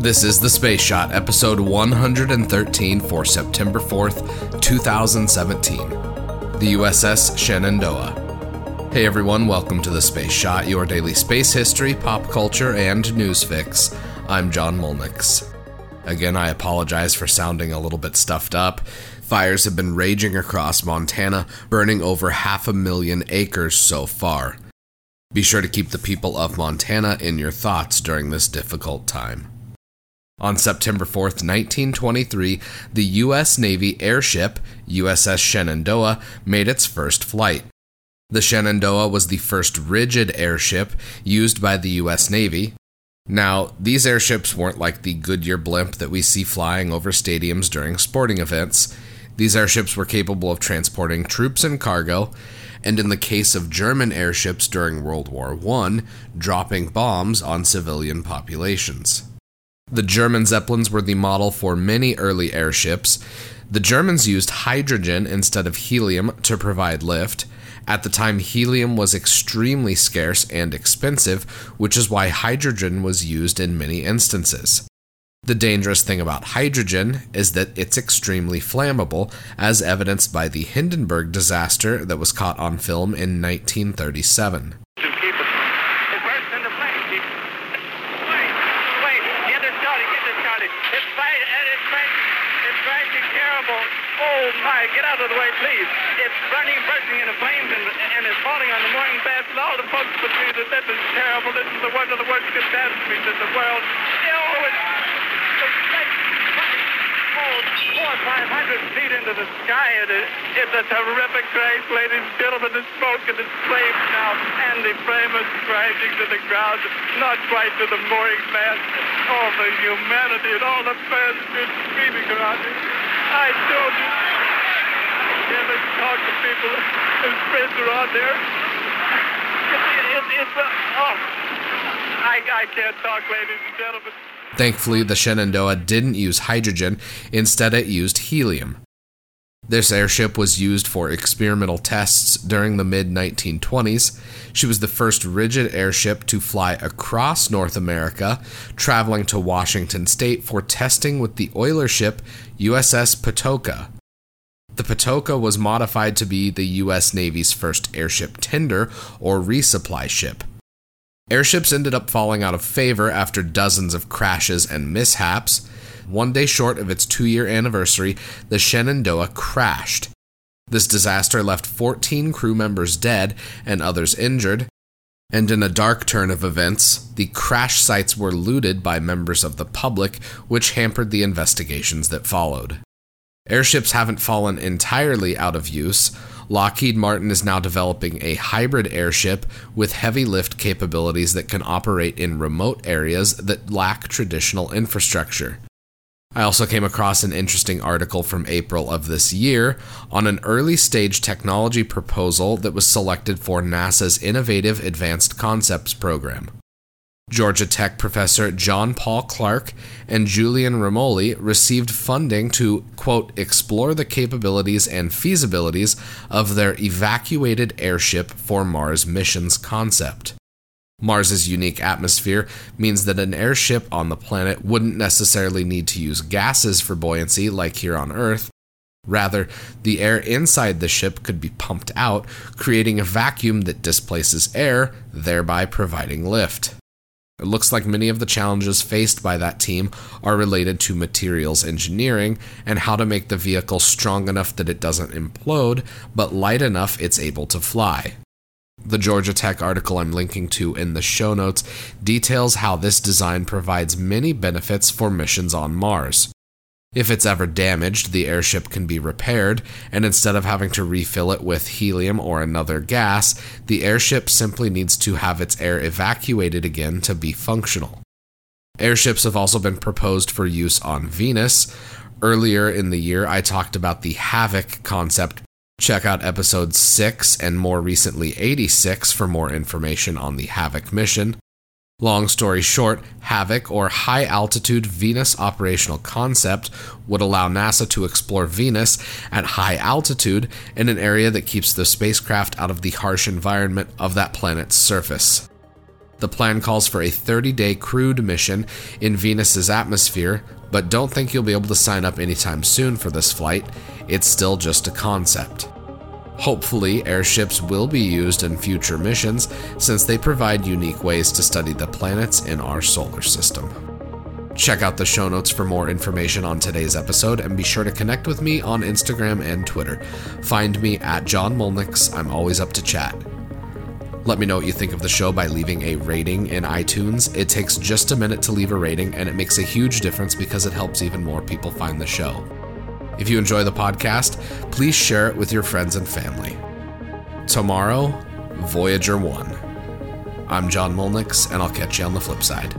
This is The Space Shot, episode 113 for September 4th, 2017. The USS Shenandoah. Hey everyone, welcome to The Space Shot, your daily space history, pop culture, and news fix. I'm John Molnix. Again, I apologize for sounding a little bit stuffed up. Fires have been raging across Montana, burning over half a million acres so far. Be sure to keep the people of Montana in your thoughts during this difficult time. On September 4th, 1923, the U.S. Navy airship USS Shenandoah made its first flight. The Shenandoah was the first rigid airship used by the U.S. Navy. Now, these airships weren't like the Goodyear blimp that we see flying over stadiums during sporting events. These airships were capable of transporting troops and cargo, and in the case of German airships during World War I, dropping bombs on civilian populations. The German Zeppelins were the model for many early airships. The Germans used hydrogen instead of helium to provide lift. At the time, helium was extremely scarce and expensive, which is why hydrogen was used in many instances. The dangerous thing about hydrogen is that it's extremely flammable, as evidenced by the Hindenburg disaster that was caught on film in 1937. Oh get out of the way, please. It's burning, bursting into flames, and, and it's falling on the mooring mast, and all the folks between that this is terrible. This is the one of the worst catastrophes in the world. Oh, it's four or five hundred feet into the sky. It is, it's a terrific crash, ladies and gentlemen. The smoke and the flames now, and the flame is crashing to the ground, not quite to the mooring mast. All the humanity and all the passengers screaming around me. I told you. Talk to people friends are there. A, oh. Thankfully, the Shenandoah didn't use hydrogen, instead, it used helium. This airship was used for experimental tests during the mid 1920s. She was the first rigid airship to fly across North America, traveling to Washington state for testing with the oiler ship USS Patoka. The Patoka was modified to be the U.S. Navy's first airship tender or resupply ship. Airships ended up falling out of favor after dozens of crashes and mishaps. One day short of its two year anniversary, the Shenandoah crashed. This disaster left 14 crew members dead and others injured. And in a dark turn of events, the crash sites were looted by members of the public, which hampered the investigations that followed. Airships haven't fallen entirely out of use. Lockheed Martin is now developing a hybrid airship with heavy lift capabilities that can operate in remote areas that lack traditional infrastructure. I also came across an interesting article from April of this year on an early stage technology proposal that was selected for NASA's Innovative Advanced Concepts program. Georgia Tech professor John Paul Clarke and Julian Rimoli received funding to, quote, explore the capabilities and feasibilities of their evacuated airship for Mars missions concept. Mars's unique atmosphere means that an airship on the planet wouldn't necessarily need to use gases for buoyancy like here on Earth. Rather, the air inside the ship could be pumped out, creating a vacuum that displaces air, thereby providing lift. It looks like many of the challenges faced by that team are related to materials engineering and how to make the vehicle strong enough that it doesn't implode, but light enough it's able to fly. The Georgia Tech article I'm linking to in the show notes details how this design provides many benefits for missions on Mars. If it's ever damaged, the airship can be repaired, and instead of having to refill it with helium or another gas, the airship simply needs to have its air evacuated again to be functional. Airships have also been proposed for use on Venus. Earlier in the year, I talked about the Havoc concept. Check out episode 6 and more recently 86 for more information on the Havoc mission. Long story short, HAVOC, or High Altitude Venus Operational Concept, would allow NASA to explore Venus at high altitude in an area that keeps the spacecraft out of the harsh environment of that planet's surface. The plan calls for a 30 day crewed mission in Venus's atmosphere, but don't think you'll be able to sign up anytime soon for this flight. It's still just a concept. Hopefully, airships will be used in future missions since they provide unique ways to study the planets in our solar system. Check out the show notes for more information on today's episode and be sure to connect with me on Instagram and Twitter. Find me at John Molnix. I'm always up to chat. Let me know what you think of the show by leaving a rating in iTunes. It takes just a minute to leave a rating, and it makes a huge difference because it helps even more people find the show. If you enjoy the podcast, please share it with your friends and family. Tomorrow, Voyager 1. I'm John Molnix, and I'll catch you on the flip side.